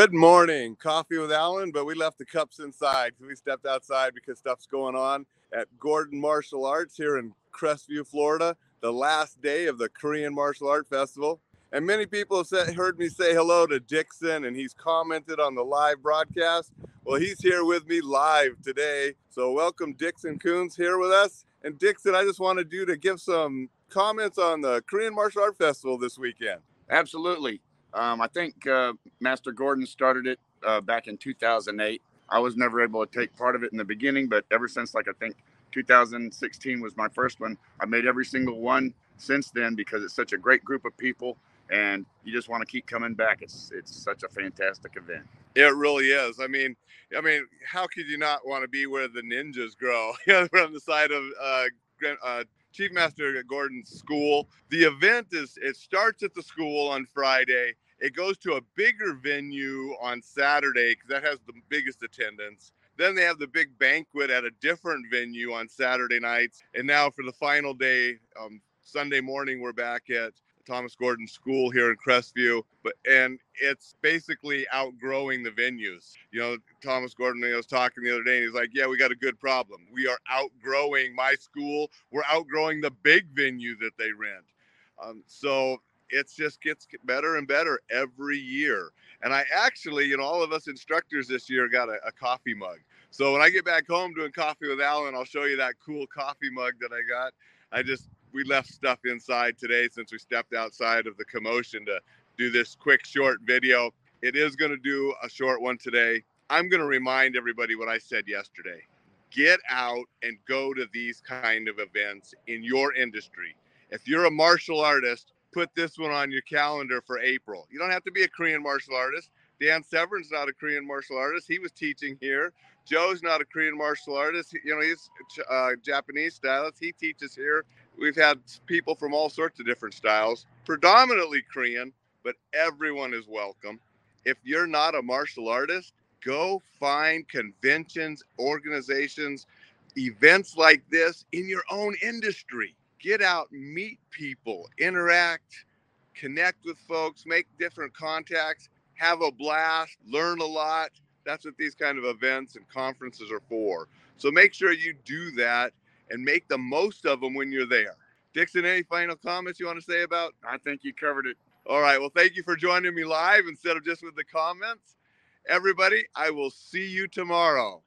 Good morning. Coffee with Alain, but we left the cups inside. We stepped outside because stuff's going on at Gordon Martial Arts here in Crestview, Florida, the last day of the Korean Martial Art Festival. And many people have said, heard me say hello to Dickson, and he's commented on the live broadcast. Well, he's here with me live today. So, welcome, Dickson Kunz, here with us. And, Dickson, I just wanted you to give some comments on the Korean Martial Art Festival this weekend. Absolutely. Um, I think uh, Master Gordon started it uh, back in 2008. I was never able to take part of it in the beginning, but ever since, like, I think 2016 was my first one, I made every single one since then because it's such a great group of people and you just want to keep coming back. It's it's such a fantastic event. It really is. I mean, I mean, how could you not want to be where the ninjas grow? We're on the side of uh, uh, Chief Master Gordon's school. The event is it starts at the school on Friday. It goes to a bigger venue on Saturday because that has the biggest attendance. Then they have the big banquet at a different venue on Saturday nights. And now for the final day, um, Sunday morning, we're back at Thomas Gordon School here in Crestview, but and it's basically outgrowing the venues. You know, Thomas Gordon I was talking the other day, and he's like, "Yeah, we got a good problem. We are outgrowing my school. We're outgrowing the big venue that they rent." Um, so it just gets better and better every year. And I actually, you know, all of us instructors this year got a, a coffee mug. So when I get back home doing coffee with Alain, I'll show you that cool coffee mug that I got. I just we left stuff inside today since we stepped outside of the commotion to do this quick short video. It is going to do a short one today. I'm going to remind everybody what I said yesterday. Get out and go to these kind of events in your industry. If you're a martial artist, put this one on your calendar for April. You don't have to be a Korean martial artist. Dan Severn's not a Korean martial artist. He was teaching here. Joe's not a Korean martial artist. You know, he's a uh, Japanese stylist. He teaches here. We've had people from all sorts of different styles, predominantly Korean, but everyone is welcome. If you're not a martial artist, go find conventions, organizations, events like this in your own industry. Get out, meet people, interact, connect with folks, make different contacts, have a blast, learn a lot. That's what these kind of events and conferences are for. So make sure you do that and make the most of them when you're there. Dickson, any final comments you want to say about? I think you covered it. All right. Well, thank you for joining me live instead of just with the comments. Everybody, I will see you tomorrow.